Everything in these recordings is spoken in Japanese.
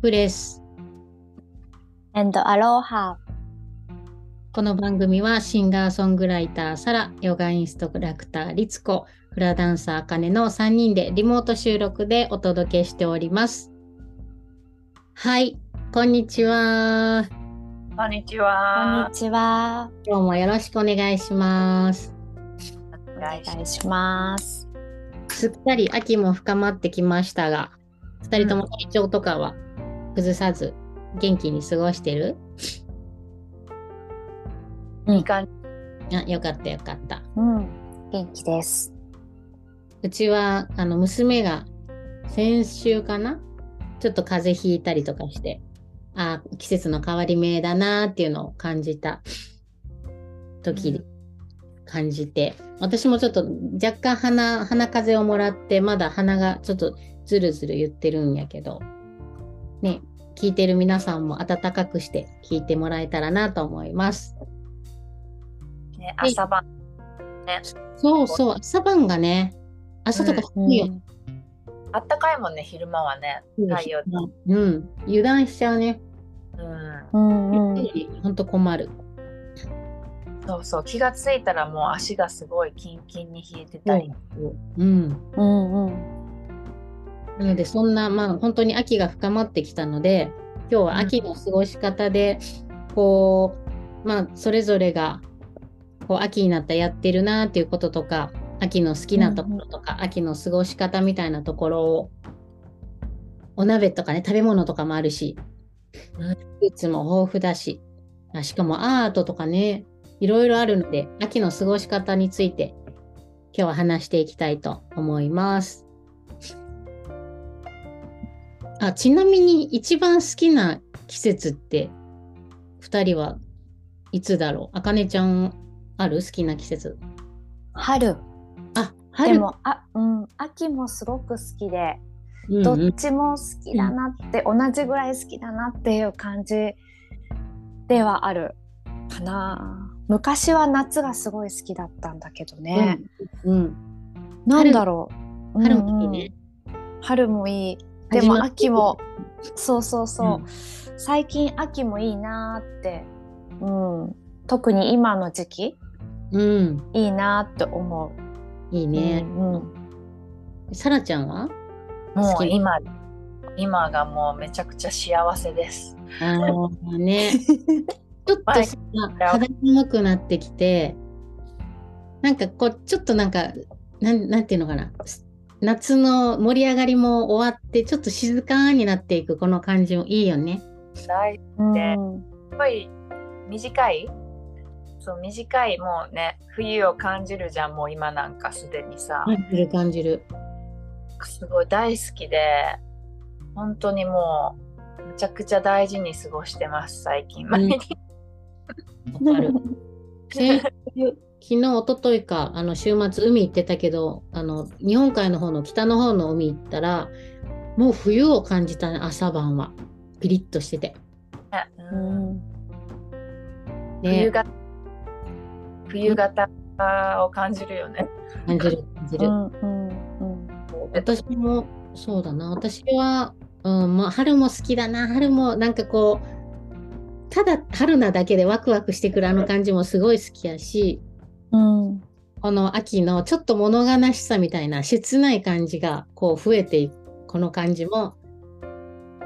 プレス。and aloha この番組はシンガーソングライターサラ、ヨガインストラクターリツコ、フラダンサーアカネの3人でリモート収録でお届けしております。はい、こんにちは。こんにちこんはに。ちは今日もよろしくお願いします。おお願いし願いしますすっかり秋も深まってきましたが、2人とも体調とかは崩さず元気に過ごしてる？いい感じ。あ、よかったよかった。うん。元気です。うちはあの娘が先週かな？ちょっと風邪ひいたりとかして、あ季節の変わり目だなっていうのを感じた時に感じて、私もちょっと若干鼻鼻風邪をもらってまだ鼻がちょっとずるずる言ってるんやけどね聞いてる皆さんも温かくして聞いてもらえたらなと思います。ね、朝晩。そうそう朝晩がね朝とか低いよ、あったかいもんね、昼間はね。太陽。うん油断しちゃうね。うん。うんうん本当困る。そうそう。気がついたらもう足がすごいキンキンに冷えてたり。うん。うんうんなのでそんなまあ本当に秋が深まってきたので今日は秋の過ごし方で、こうまあそれぞれがこう秋になったらやってるなっていうこととか秋の好きなところとか、秋の過ごし方みたいなところをお鍋とかね食べ物とかもあるし、うんフルーツも豊富だしあしかもアートとかねいろいろあるので秋の過ごし方について今日は話していきたいと思います。あちなみに一番好きな季節って2人はいつだろう？あかねちゃんある？好きな季節？春。あ春？でもあうん秋もすごく好きでうんどうん。っちも好きだなって、同じぐらい好きだなっていう感じではあるかな。昔は夏がすごい好きだったんだけどね、うんなんだろう。春もいいね、うんうん。春もいいでも秋も。そうそうそう、最近秋もいいなーって、うん、特に今の時期。うん。いいなーって思う。いいね、うんうん。さらちゃんは？もう今、今がもうめちゃくちゃ幸せです。あーね。ちょっと肌寒くなってきてなんかこうちょっとなんかなんなんていうのかな夏の盛り上がりも終わってちょっと静かになっていくこの感じもいいよね。大うんねすごい短いそう短いもうね冬を感じるじゃんもう今なんかすでにさ、感じる感じる。すごい大好きで本当にもうめちゃくちゃ大事に過ごしてます最近毎日、わかる。先 週昨日、一昨日か、あの週末、海行ってたけど、あの日本海の方の北の方の海行ったら、もう冬を感じたね、朝晩は。ピリッとしてて。ううんんね、冬型冬型を感じるよね。感じる、感じる。うんうんうん私も、そうだな、私は、うんまあ、春も好きだな、春もなんかこう、ただ春なだけでワクワクしてくるあの感じもすごい好きやし、うん。この秋のちょっと物悲しさみたいな切ない感じがこう増えていくこの感じも、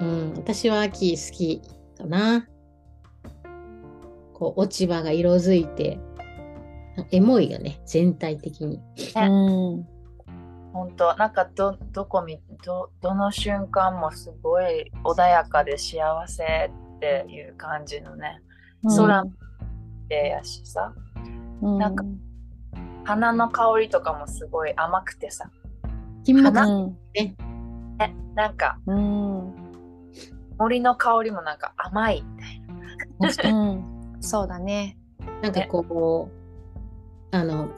うん、私は秋好きかな。こう落ち葉が色づいてエモいよね全体的に。うん。本当。なんかどどこみどどの瞬間もすごい穏やかで幸せっていう感じのね。空でやしさうん。なんか花の香りとかもすごい甘くてさ。金木花うんえ？なんかうん。森の香りもなんか甘いみたいな。うん。そうだね。なんかこうあの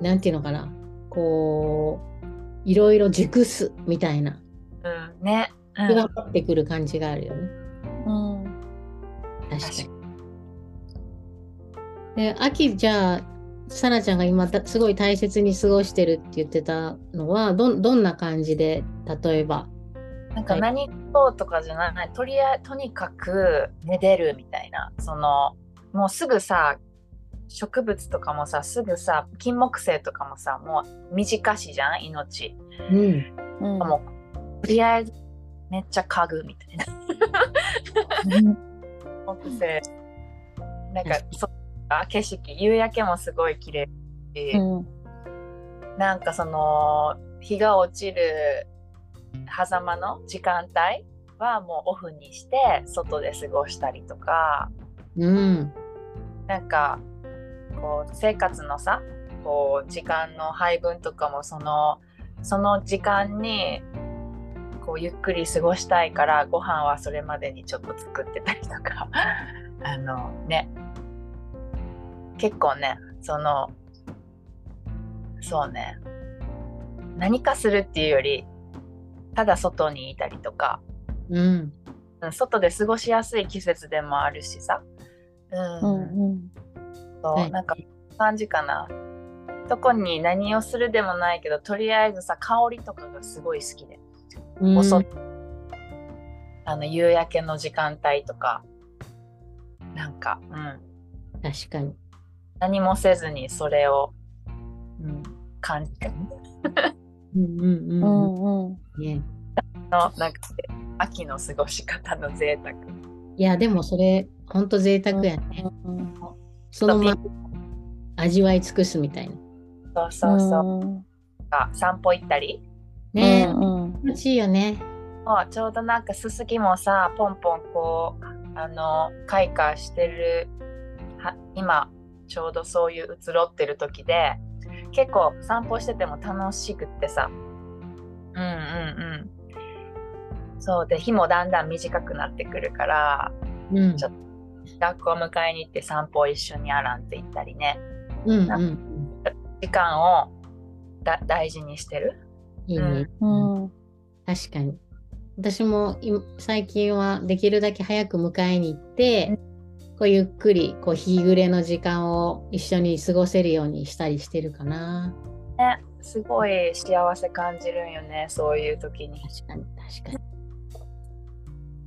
なんていうのかな。こういろいろ熟すみたいな。うん。ね、うん。ってくる感じがあるよね。うん。確かに。で、秋じゃあ、さらちゃんが今だすごい大切に過ごしてるって言ってたのは、どんどんな感じで、例えば、なんか何そうとかじゃない、とりあえとにかくめでるみたいな。そのもうすぐさ植物とかもさすぐさ金木犀とかもさもう短しじゃん命。うん。うんもとりあえずめっちゃ嗅ぐみたいな。木犀。なんかそあ景色夕焼けもすごい綺麗し、うんなんかその日が落ちる狭間の時間帯はもうオフにして外で過ごしたりとかうん。なんかこう生活のさこう時間の配分とかもそのその時間にこうゆっくり過ごしたいからご飯はそれまでにちょっと作ってたりとか あのね結構ねそのそうね何かするっていうよりただ外にいたりとかうん。うん外で過ごしやすい季節でもあるしさ、うんうんうんそう、はいなんか感じかな。特に何をするでもないけど、とりあえずさ、香りとかがすごい好きで。うん。あの夕焼けの時間帯とか、なんか、うん、確かに。何もせずにそれを、うん、感じてるうんうんううんうん。んうんね。の、なんか、秋の過ごし方の贅沢。いや、でもそれ、ほんと贅沢やね。うんそのまま味わい尽くすみたいな。そうそうそう。うんあ散歩行ったり、ねえ、うんうん気持ちいいよね。もうちょうどなんかすすきもさポンポンこうあの開花してるは今ちょうどそういう移ろってる時で結構散歩してても楽しくってさ。うんうんうん。そうで日もだんだん短くなってくるからうん。ちょっ学校迎えに行って散歩を一緒にあらんって行ったりね。うんうん時間をだ大事にしてる？いいね。うん。確かに。私もい最近はできるだけ早く迎えに行って、こうゆっくりこう日暮れの時間を一緒に過ごせるようにしたりしてるかな。ねすごい幸せ感じるんよねそういう時に確かに確かに。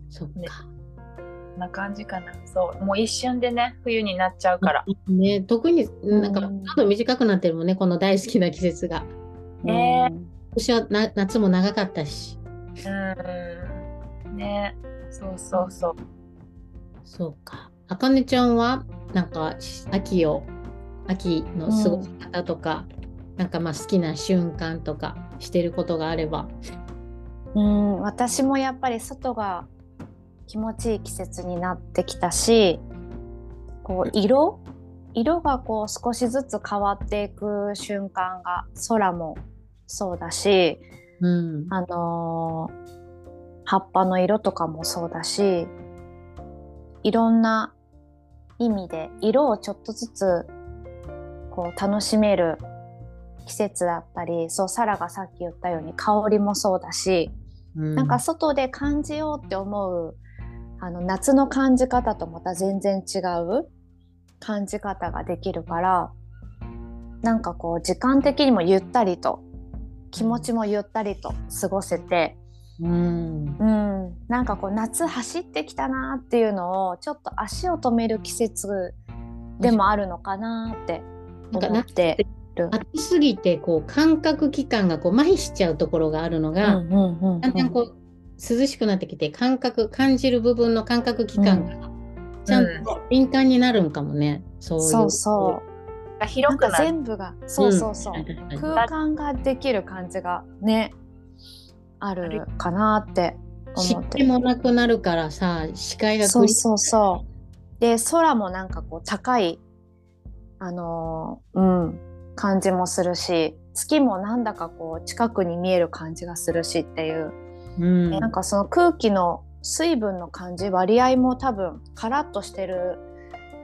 そっねか。こんな感じかな。そう、もう一瞬でね、冬になっちゃうから。ね、特になんかどうんんどん短くなってるもんね、この大好きな季節が。ね今年はな夏も長かったし。うん。ね、そうそうそう。そうか。あかねちゃんはなんか秋を秋の過ごし方とか、なんかまあ好きな瞬間とかしてることがあれば。うん、私もやっぱり外が気持ちいい季節になってきたしこう色？色がこう少しずつ変わっていく瞬間が空もそうだし、うん。あのー葉っぱの色とかもそうだしいろんな意味で色をちょっとずつこう楽しめる季節だったりそうサラがさっき言ったように香りもそうだし、うん。なんか外で感じようって思うあの夏の感じ方とまた全然違う感じ方ができるからなんかこう時間的にもゆったりと気持ちもゆったりと過ごせて、うん。うん、なんかこう夏走ってきたなっていうのをちょっと足を止める季節でもあるのかなってなんか思ってる。暑すぎてこう感覚器官がこう麻痺しちゃうところがあるのが、うんうんうんうんだんだんこう涼しくなってきて感覚感じる部分の感覚器官がちゃんと敏感になるんかもね、そういうそうそう。なんか広くなる。全部がそうそうそう、ん確かに空間ができる感じがねあるかなって湿思って。気もなくなるからさ視界がそうそうそう。で空もなんかこう高いあのーうん感じもするし月もなんだかこう近くに見える感じがするしっていう。うん。なんかその空気の水分の感じ割合も多分カラッとしてる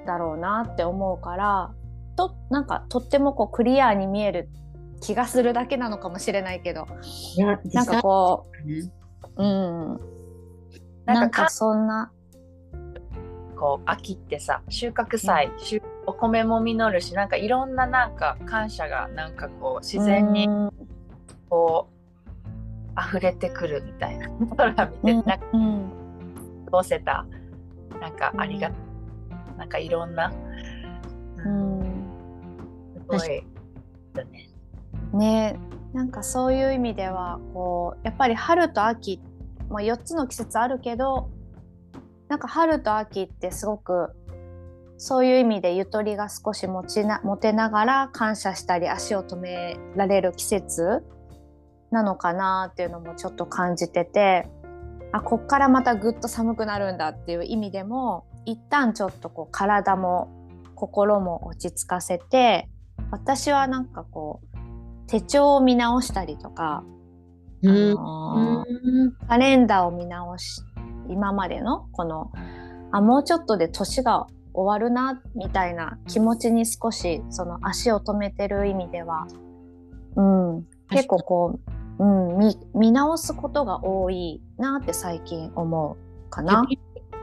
だろうなって思うからとなんかとってもこうクリアに見える気がするだけなのかもしれないけど。なんかこううん。なんんかそんな。こう秋ってさ収穫祭、収お米も実るしなんかいろんななんか感謝がなんかこう自然にうん。こ溢れてくるみたいな。空見て、なんかうん通せたなんかありが、なんかいろんな、ううん。んすごい。だね。ね。なんかそういう意味ではこうやっぱり春と秋、まあ、4つの季節あるけどなんか春と秋ってすごくそういう意味でゆとりが少し持ちな持てながら感謝したり足を止められる季節なのかなっていうのもちょっと感じててあこっからまたぐっと寒くなるんだっていう意味でも一旦ちょっとこう体も心も落ち着かせて私はなんかこう手帳を見直したりとか、うんあうのんーカレンダーを見直し今までのこのあもうちょっとで年が終わるなみたいな気持ちに少しその足を止めてる意味では、うん、結構こう、うん、見見直すことが多いなって最近思うかな。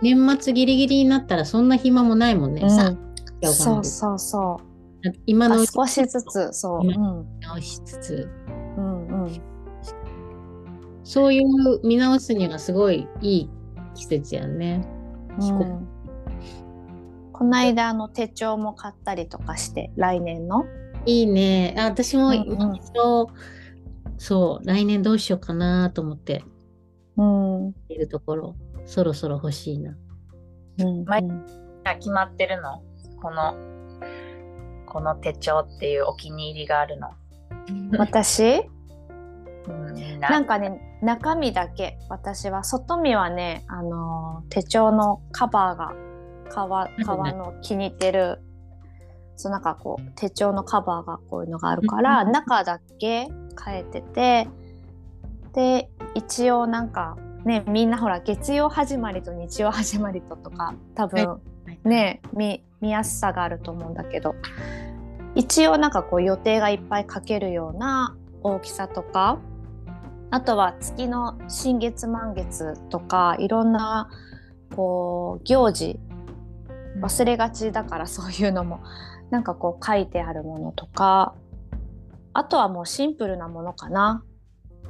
年末ギリギリになったらそんな暇もないもんね。うんそうそうそう。今の少しずつそう、直しつつ、うんうん、そういう見直すにはすごいいい季節やね。うん。この間あの手帳も買ったりとかして来年の？いいね。あ私もうん今一度、そう、来年どうしようかなと思って。うん。いるところ、そろそろ欲しいな。うん毎あ決まってるの？このこの手帳っていうお気に入りがあるの。私？な。んかね中身だけ。私は外見はね、あのー手帳のカバーが革革の気に入ってる。そうなんかこう手帳のカバーがこういうのがあるからうん。中だけ変えててで一応なんかねみんなほら月曜始まりと日曜始まりととか多分ね見見やすさがあると思うんだけど。一応なんかこう予定がいっぱい書けるような大きさとかあとは月の新月満月とかいろんなこう行事忘れがちだからそういうのもなんかこう書いてあるものとかあとはもうシンプルなものかな。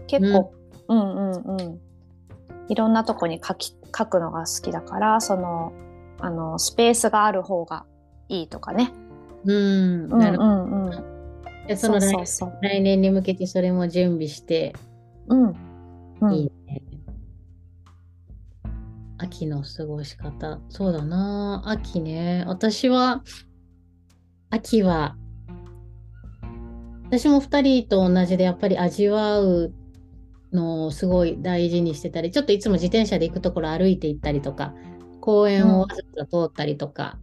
結構、うん、うんうん。いろんなとこに書き書くのが好きだからそのあのスペースがある方がいいとかね。うん、うんなるほど。うんうん。でその来そうそうそう。来年に向けてそれも準備して、うん。うんいいね。秋の過ごし方。そうだな。秋ね。私は、秋は、私も2人と同じでやっぱり味わうのをすごい大事にしてたり、ちょっといつも自転車で行くところ歩いて行ったりとか、公園をわざわざ通ったりとか、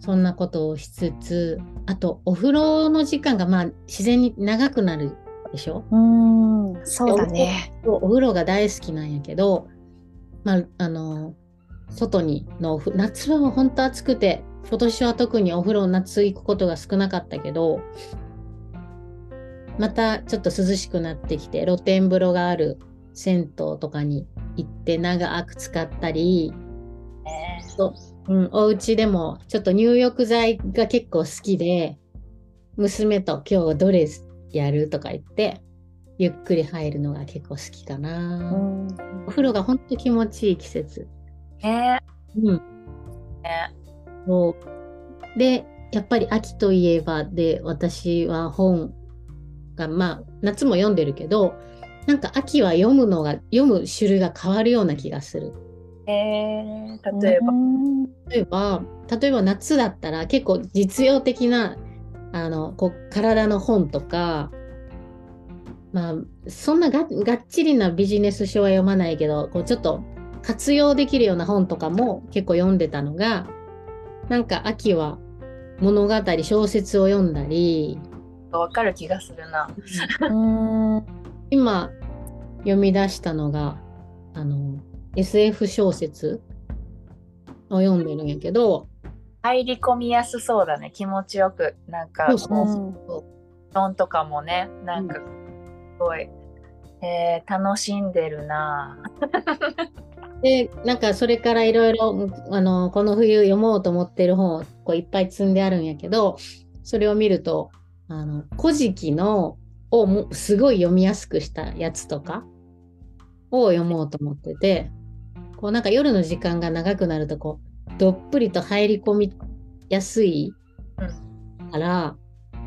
そんなことをしつつ、あとお風呂の時間がまあ自然に長くなるでしょ？うーん、そうだね。お風呂が大好きなんやけど、まあ、あの外にの夏は本当暑くて今年は特にお風呂夏行くことが少なかったけどまたちょっと涼しくなってきて露天風呂がある銭湯とかに行って長く使ったり、ねそううん、お家でもちょっと入浴剤が結構好きで娘と今日どれやるとか言ってゆっくり入るのが結構好きかな。うん。お風呂が本当気持ちいい季節。ねうん。ねそうで、やっぱり秋といえばで、私は本が、まあ、夏も読んでるけど、なんか秋は読むのが、読む種類が変わるような気がする。えー、例えば、うん例えば、例えば夏だったら結構実用的な、あの、こう、体の本とか、まあ、そんなががっちりなビジネス書は読まないけど、こうちょっと活用できるような本とかも結構読んでたのが、なんか秋は物語、小説を読んだり、わかる気がするな。うん。今読み出したのが、あの、SF 小説を読んでるんやけど、入り込みやすそうだね、気持ちよく。なんか、そうそうう。ん本とかもね、なんか、すごい、えー楽しんでるな。で、なんかそれからいろいろ、あの、この冬読もうと思ってる本をこういっぱい積んであるんやけど、それを見ると、あの、古事記のをもすごい読みやすくしたやつとか、を読もうと思ってて、こうなんか夜の時間が長くなるとこうどっぷりと入り込みやすいから、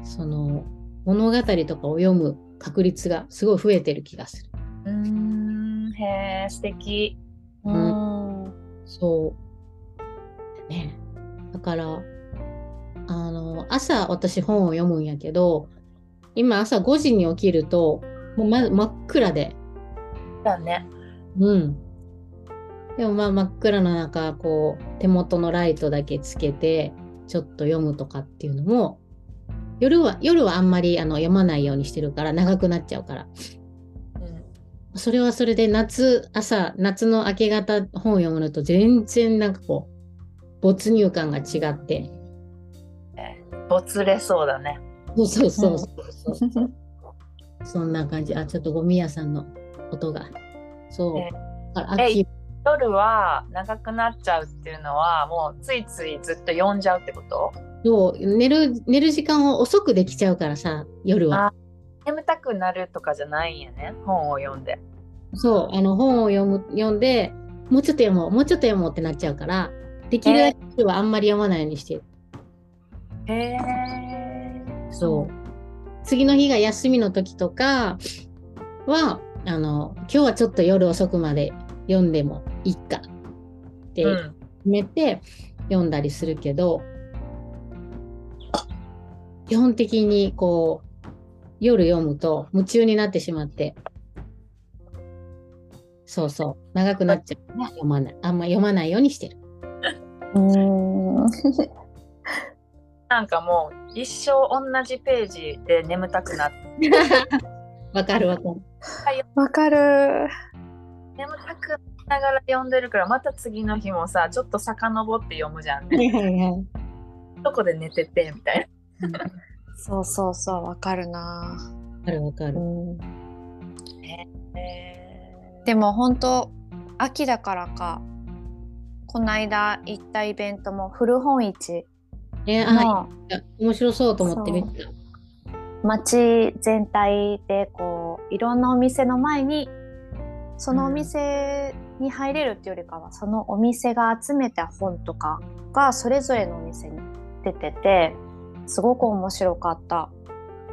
その物語とかを読む確率がすごい増えてる気がする。うーん、へえ、素敵。うんそう。ね。だから、あの、朝私本を読むんやけど、今朝5時に起きると、もうま真っ暗で、だね。うん。でもまあ真っ暗の中、こう、手元のライトだけつけて、ちょっと読むとかっていうのも、夜は、夜はあんまりあの読まないようにしてるから、長くなっちゃうから。うん。それはそれで夏、朝、夏の明け方本を読むのと全然なんかこう、没入感が違って。没れそうだね。そうそうそうそうそう。そんな感じ。あ、ちょっとゴミ屋さんの音が。そう。えだから秋夜は長くなっちゃうっていうのはもうついついずっと読んじゃうってこと？そう寝る、寝る時間を遅くできちゃうからさ、夜は。眠たくなるとかじゃないんやね本を読んで。そう、あの本を読む、読んで、もうちょっと読もう、もうちょっと読もうってなっちゃうから、できるだけ夜はあんまり読まないようにしてる。へえ。そう。次の日が休みの時とかは、あの、今日はちょっと夜遅くまで読んでもいいかってうん。決めて読んだりするけど、基本的にこう、夜読むと夢中になってしまって、そうそう、長くなっちゃうから読まない。あんま読まないようにしてる。うんなんかもう一生同じページで眠たくなって わかるわかる。わかる。眠たくながら読んでるからまた次の日もさちょっと遡って読むじゃんはね。いはいはい。どこで寝ててみたい そうそうそう、わかるな。わかるわかる。うんな。へでも本当秋だからかこの間行ったイベントも古本市えあ、のいや面白そうと思って見てた。街全体でこういろんなお店の前にそのお店に入れるっていうよりかは、そのお店が集めた本とかがそれぞれのお店に出ててすごく面白かった。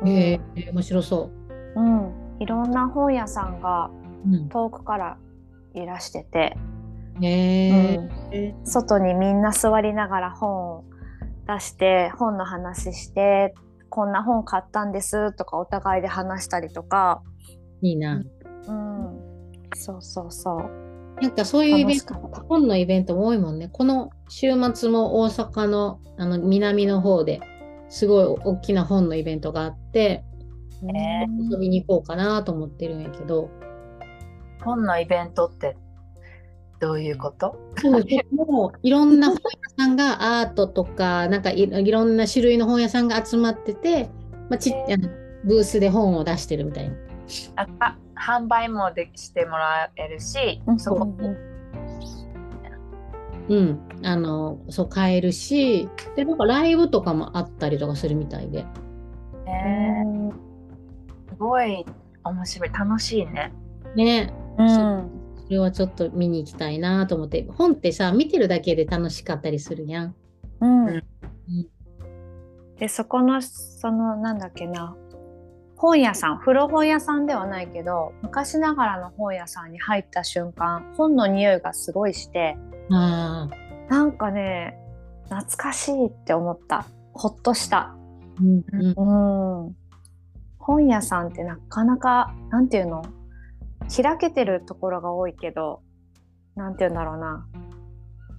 うん。えー、面白そう。ん、いろんな本屋さんが遠くからいらしてて、えうん。外にみんな座りながら本を出して本の話してこんな本買ったんですとかお互いで話したりとか、いいな。うん、そうそうそう。なんかそういうイベント本のイベントも多いもんね。この週末も大阪のあの南の方ですごい大きな本のイベントがあって、ね遊びに行こうかなと思ってるんやけど、ー本のイベントってどういうこと？そうもういろんな本屋さんがアートとか、なんかいいろんな種類の本屋さんが集まってて、まあ、ちあのブースで本を出してるみたいな。ああ販売もでしてもらえるし、うん。そこうん。あの、そう買えるし、で、なんかライブとかもあったりとかするみたいで。ねすごい面白い。楽しいね。ね、うん。それはちょっと見に行きたいなと思って、本ってさ、見てるだけで楽しかったりするやん。うん。うん。でそこのそのなんだっけな本屋さん古本屋さんではないけど昔ながらの本屋さんに入った瞬間本の匂いがすごいしてああ、なんかね懐かしいって思った。ほっとした。うんうん。うん。本屋さんってなかなかなんていうの？開けてるところが多いけどなんていうんだろうな。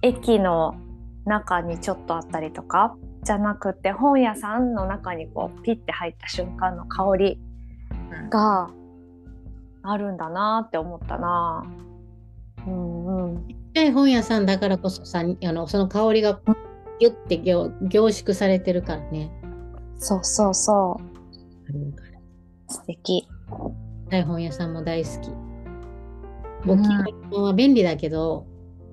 駅の中にちょっとあったりとかじゃなくて本屋さんの中にこうピッて入った瞬間の香りうんがあるんだなって思ったな。うんうん、本屋さんだからこそさ、あのその香りがギュッて凝凝縮されてるからね。そうそうそう素敵。ちっちゃい本屋さんも大好き。大きは便利だけど、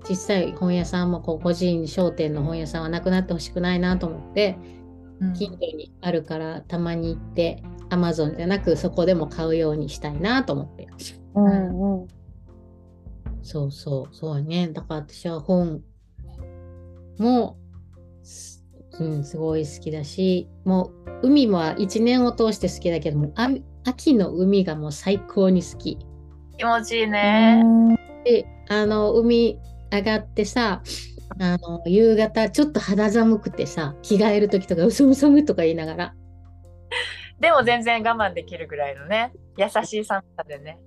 小さい本屋さんもこう個人商店の本屋さんはなくなってほしくないなと思って、近所にあるからたまに行って、アマゾンじゃなくそこでも買うようにしたいなと思って。うんうん。そうそう、そうね。だから私は本も、すうん、すごい好きだし、もう海は一年を通して好きだけども、あ秋の海がもう最高に好き。気持ちいいね。で、あの、海上がってさ、あの、夕方ちょっと肌寒くてさ、着替える時とか、うそむそむとか言いながら、でも全然我慢できるぐらいのね、優しい寒さでね。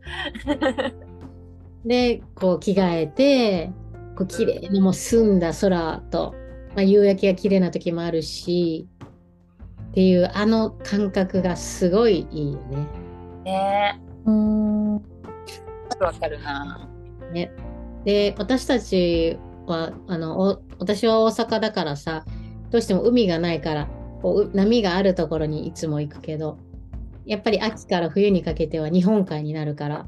で、こう着替えて、こう綺麗なもう澄んだ空と、まあ、夕焼けが綺麗な時もあるし、っていうあの感覚がすごいいいよね。ねうんえ、わかるな。ねで、私たちは、あの、お私は大阪だからさ、どうしても海がないから、こうう波があるところにいつも行くけど、やっぱり秋から冬にかけては日本海になるから、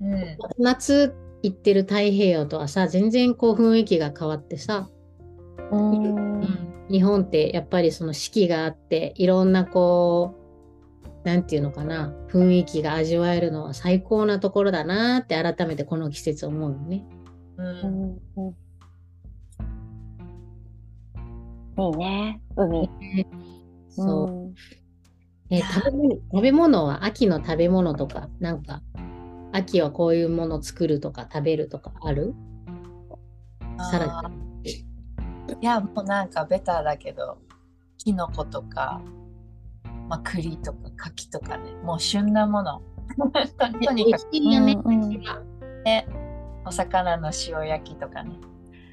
うん。夏行ってる太平洋とはさ、全然こう雰囲気が変わってさ、うん日本ってやっぱりその四季があっていろんなこうなんていうのかな雰囲気が味わえるのは最高なところだなって改めてこの季節思うよね。う。うん。んいいね。海。そう、ん。え食べ物食べ物は秋の食べ物とかなんか秋はこういうもの作るとか食べるとかある？サラダ。あーいや、もうなんかベターだけど、キノコとか、まあ、栗とか柿とかね、もう旬なもの。と とにかく。美味しいよね、うんうん。ね、お魚の塩焼きとかね。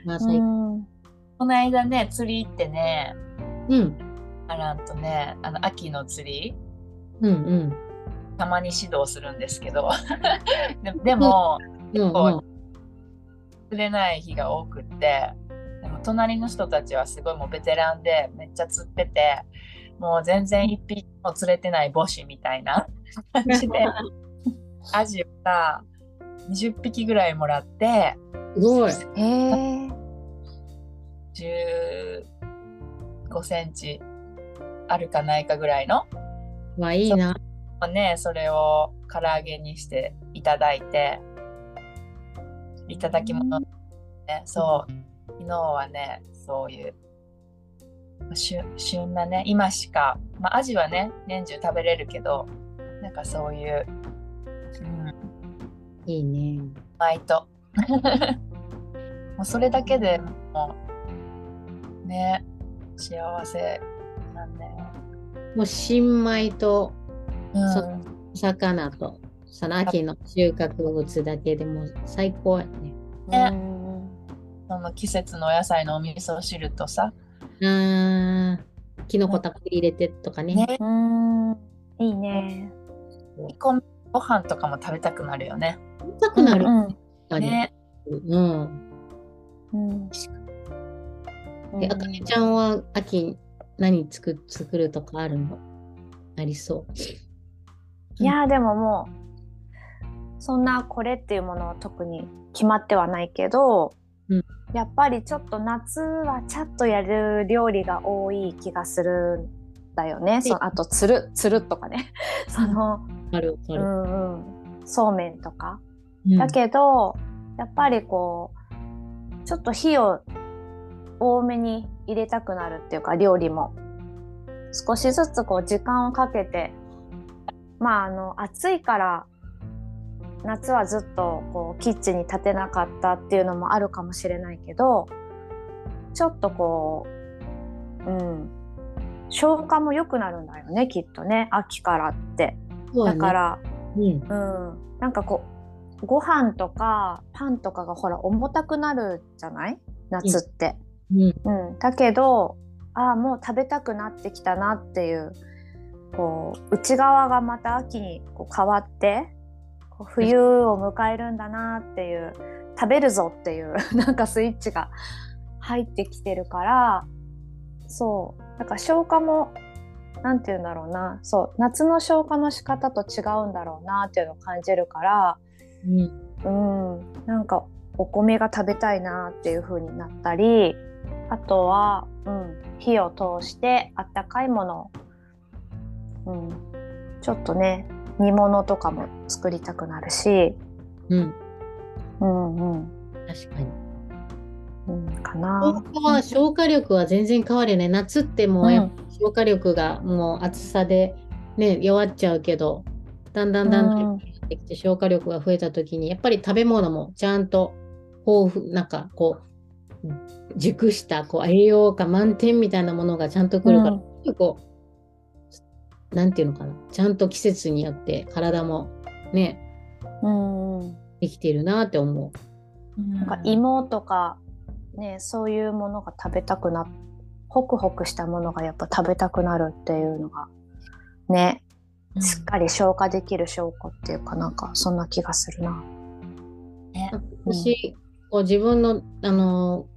まあ、この間ね、釣り行ってね、うん。アランとね、あの秋の釣り、うんうん。たまに指導するんですけど、ででも、うんうん。釣れない日が多くって、でも隣の人たちはすごいもうベテランでめっちゃ釣ってて、もう全然一匹も釣れてない母子みたいな感じで、アジをさ、20匹ぐらいもらって、すごい。へえ。15センチあるかないかぐらいの、まあいいな。ね、それを唐揚げにしていただいて、いただき物ね、そう、昨日はね、そういう、旬旬なね、今しか、まあ、アジはね、年中食べれるけど、なんかそういう、うん、いいね。米と。もうそれだけでもう、ね、幸せなんだよ。もう新米とうん魚とその秋の収穫物だけでもう最高やね。ねうんその季節のお野菜のお味噌汁とさ、あーきのこたっぷり入れてとかね。ね、うん。いいね。煮込みご飯とかも食べたくなるよね。痛くなる。うんね、うん。うん。で、あかねちゃんは秋何作作るとかあるの？ありそう。いやーでももうそんなこれっていうものは特に決まってはないけど、うんやっぱりちょっと夏はちゃっとやる料理が多い気がするんだよね。そあとつるつるとかね その、うる。んうん、そうめんとか。うん。だけどやっぱりこうちょっと火を多めに入れたくなるっていうか料理も。少しずつこう時間をかけてまああの暑いから夏はずっとこうキッチンに立てなかったっていうのもあるかもしれないけどちょっとこううん。消化も良くなるんだよねきっとね秋からって。だからうん。うん、なんかこうご飯とかパンとかがほら重たくなるじゃない？夏って、うん。うん。だけどああもう食べたくなってきたなっていうこう内側がまた秋にこう変わってこう冬を迎えるんだなっていう食べるぞっていう なんかスイッチが入ってきてるからそう。だから消化もなんて言うんだろうな。そう。夏の消化の仕方と違うんだろうなっていうのを感じるからうん。うん。なんかお米が食べたいなっていう風になったりあとは、うん、火を通してあったかいものを、うん、ちょっとね煮物とかも作りたくなるし、うん。うんうん。確かに。うんかな。消化は消化力は全然変わるよね。夏ってもう消化力がもう暑さでね弱っちゃうけど、だんだんだんだんてきて消化力が増えた時にやっぱり食べ物もちゃんと豊富なんかこう熟したこう栄養価満点みたいなものがちゃんとくるから、うん。こうなんていうのかなちゃんと季節によって体もねうんうん。できてるなって思う。なんか芋とかねそういうものが食べたくなホクホクしたものがやっぱ食べたくなるっていうのがねしっかり消化できる証拠っていうかなんかそんな気がするな。私、こう自分の、あの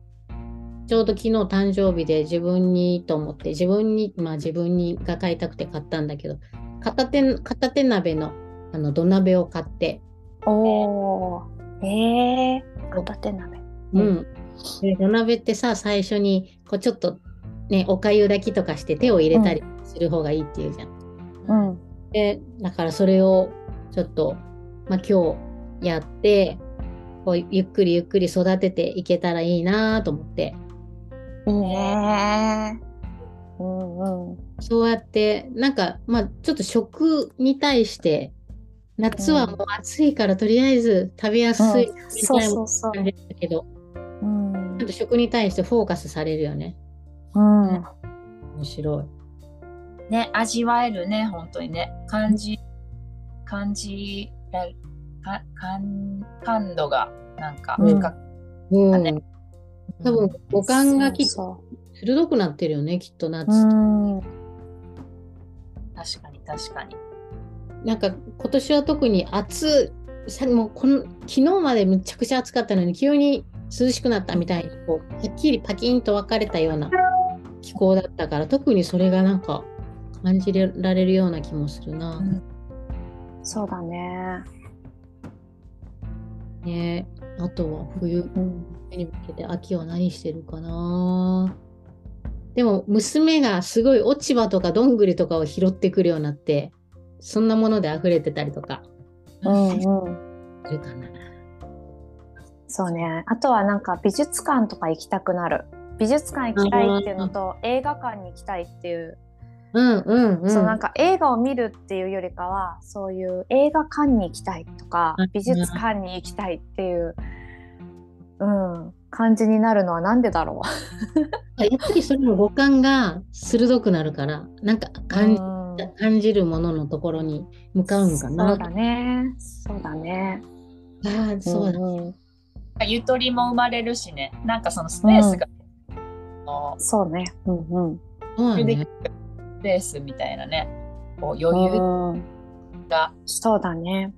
ちょうど昨日誕生日で自分にと思って、自分に、まあ自分にが買いたくて買ったんだけど、片手、片手鍋のあの土鍋を買って、おおーえー、片手鍋。ううん。土鍋ってさ、最初に、こうちょっと、ね、おかゆ炊きとかして手を入れたりする方がいいっていうじゃん。うんで、だからそれをちょっと、まあ今日やって、こうゆっくりゆっくり育てていけたらいいなと思って、いいねー。うんうんそうやって、なんか、まあ、ちょっと食に対して、夏はもう暑いからとりあえず食べやすい、うんそうそうそう。感じだけど、うんちょっと食に対してフォーカスされるよね。うん面白い。ね、味わえるね、本当にね。感じ、感じらか感感度がなんかうん深く、うん。ね多分、五感がきっとそ鋭くなってるよね、きっと夏。確かに確かに。なんか、今年は特に暑い、さもうこの昨日までめちゃくちゃ暑かったのに、急に涼しくなったみたいに、こう、はっきりパキンと分かれたような気候だったから、特にそれがなんか感じられるような気もするな。そうだね。ねあとは冬うんに向けて秋は何してるかな。でも娘がすごい落ち葉とかどんぐりとかを拾ってくるようになって、そんなもので溢れてたりとかうんうん。するかな。そうね。あとはなんか美術館とか行きたくなる。美術館行きたいっていうのと映画館に行きたいっていう、うんうんうん。そうなんか映画を見るっていうよりかはそういう映画館に行きたいとかうん美術館に行きたいっていう、うん、感じになるのはなんでだろ やっぱりそれも五感が鋭くなるから、なんかう。感じ,、うん感じるもののところに向かうんかな。そうだね。そうだね。ああ、そうだ。んんゆとりも生まれるしね、なんかそのスペースが、のそうね。うんうん。そうだね。スペースみたいなね、こう余裕うんが、そうだね。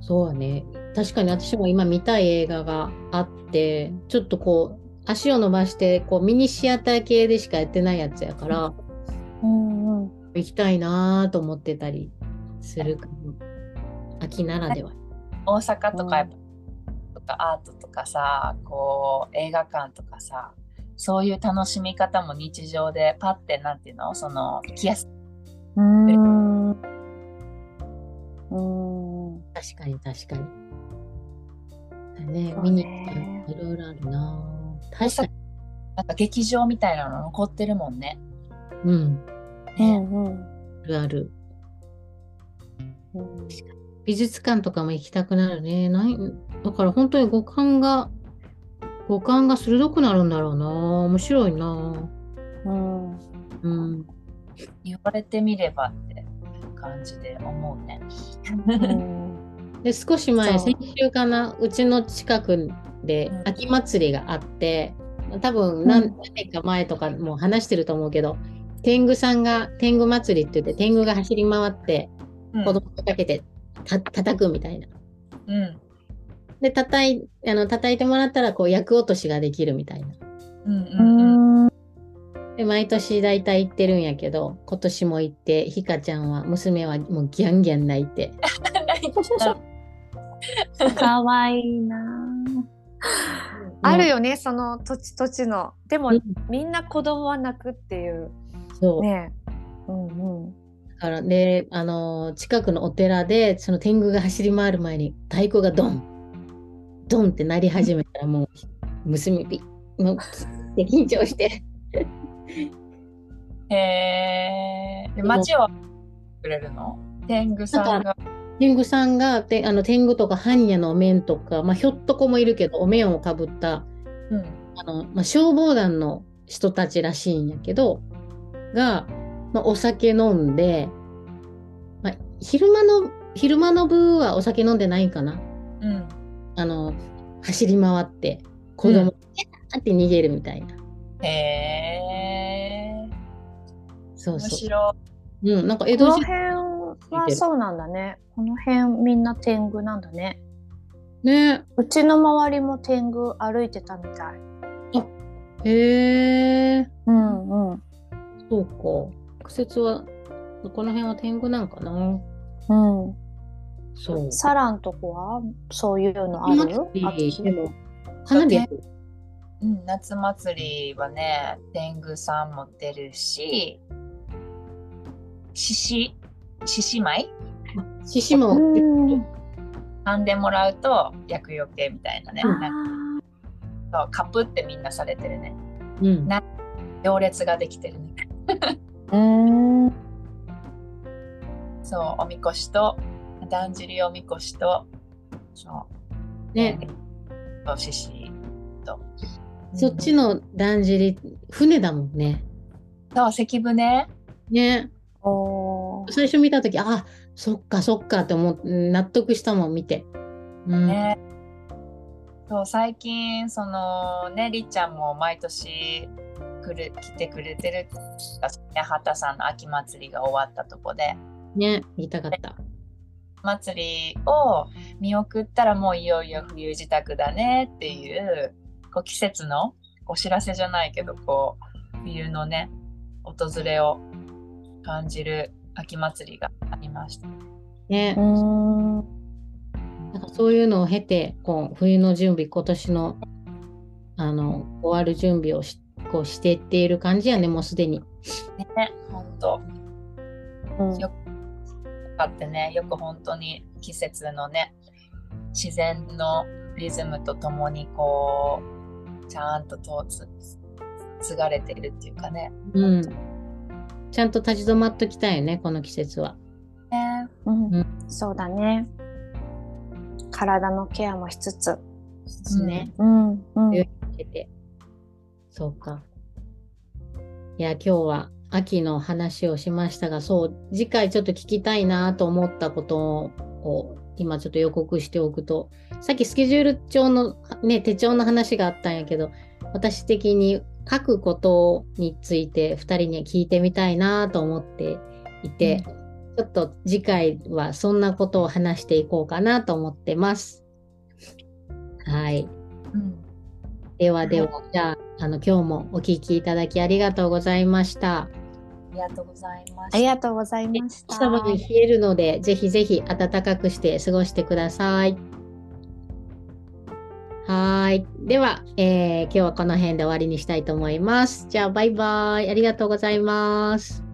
そうだね。確かに私も今見たい映画があって、ちょっとこう、足を伸ばして、こう、ミニシアター系でしかやってないやつやから、うんうん。行きたいなと思ってたりするかも。秋ならでは。大阪とかやっぱ、とかアートとかさ、こう映画館とかさ、そういう楽しみ方も日常でパッてなんていうの？その行きやすうーん。うーん。確かに確かに。だね、見に行ったいろいろあるな確かに。なんか劇場みたいなの残ってるもんね。うん。うんうん。あるある。うん美術館とかも行きたくなるね。ないだから本当に五感が、五感が鋭くなるんだろうな。面白いな。うん。うん。言われてみればって感じで思うね。うんで、少し前、先週かな、うちの近くでうん秋祭りがあって、多分うん何何年か前とかもう話してると思うけど、天狗さんが、天狗祭りって言って、天狗が走り回って、うん子供をかけてた叩くみたいな。うんで、叩いあの叩いてもらったら、こう、役落としができるみたいな。うんううんうんん。で、毎年大体行ってるんやけど、今年も行って、ひかちゃんは、娘はもうギャンギャン泣いて。かわいいな。あるよね、その土地土地の。でもうん、みんな子供は泣くっていう。そう。ね。うんうん。だからで、あのー近くのお寺で、その天狗が走り回る前に太鼓がドン。ドンってなり始めたらもう娘び もうで緊張して へえ。で街はくれるの？天狗さんが。天狗さんがてあの天狗とか般若のお面とか、まあ、ひょっとこもいるけどお面をかぶったうん。あの、まあ、消防団の人たちらしいんやけどが、まあ、お酒飲んで、まあ、昼間の昼間の部はお酒飲んでないかなうん。あの走り回って子供、うんーって逃げるみたいなへえ。面そうそう、白うん、なんか江この戸時辺はそうなんだね。この辺みんな天狗なんだね。ねうちの周りも天狗歩いてたみたい。へえうんうん。そうか苦節はこの辺は天狗なんかなうん。そう。サランとこはそういうのある？秋でも花火。うん、夏祭りはね、天狗さんも出るし、獅子、獅子舞？獅子もうん。噛んでもらうと厄除けみたいなね。うん。なんか。そうカプってみんなされてるね。うん。行列ができてるね。うん。そう、おみこしと、だんじりおみこしと、そう、ね。と獅子と。そっちのだんじり船だもんね。そう、関船？ね。おー。最初見た時あそっかそっかって思っ納得したもん見て、うん。ね。そう、最近、その、ね、りっちゃんも毎年来る来てくれてるね、畑さんの秋祭りが終わったとこで、ね言いたかった祭りを見送ったらもういよいよ冬支度だねっていうこう季節のお知らせじゃないけどこう冬のね訪れを感じる秋祭りがありました。ねう、ん。なんかそういうのを経てこう冬の準備今年のあの終わる準備をしこうしていっている感じやねもうすでにね、本当うんよかってねよく本当に季節のね自然のリズムとともにこうちゃんととつ継がれているっていうかね。うんちゃんと立ち止まっときたいよねこの季節はねうんうんそうだね。体のケアもしつつ。ですね、うんうん。冬に向けてそうかいや今日は秋の話をしましたがそう次回ちょっと聞きたいなと思ったことを今ちょっと予告しておくとさっきスケジュール帳のね手帳の話があったんやけど私的に書くことについて2人に聞いてみたいなと思っていて、ちょっと次回はそんなことを話していこうかなと思ってます。はい。うんではでは、じゃあ、あの、今日もお聞きいただきありがとうございました。ありがとうございました。ありがとうございました。下まで冷えるので、ぜひぜひ暖かくして過ごしてください。はーい。では、えー今日はこの辺で終わりにしたいと思います。じゃあ、バイバイ。ありがとうございます。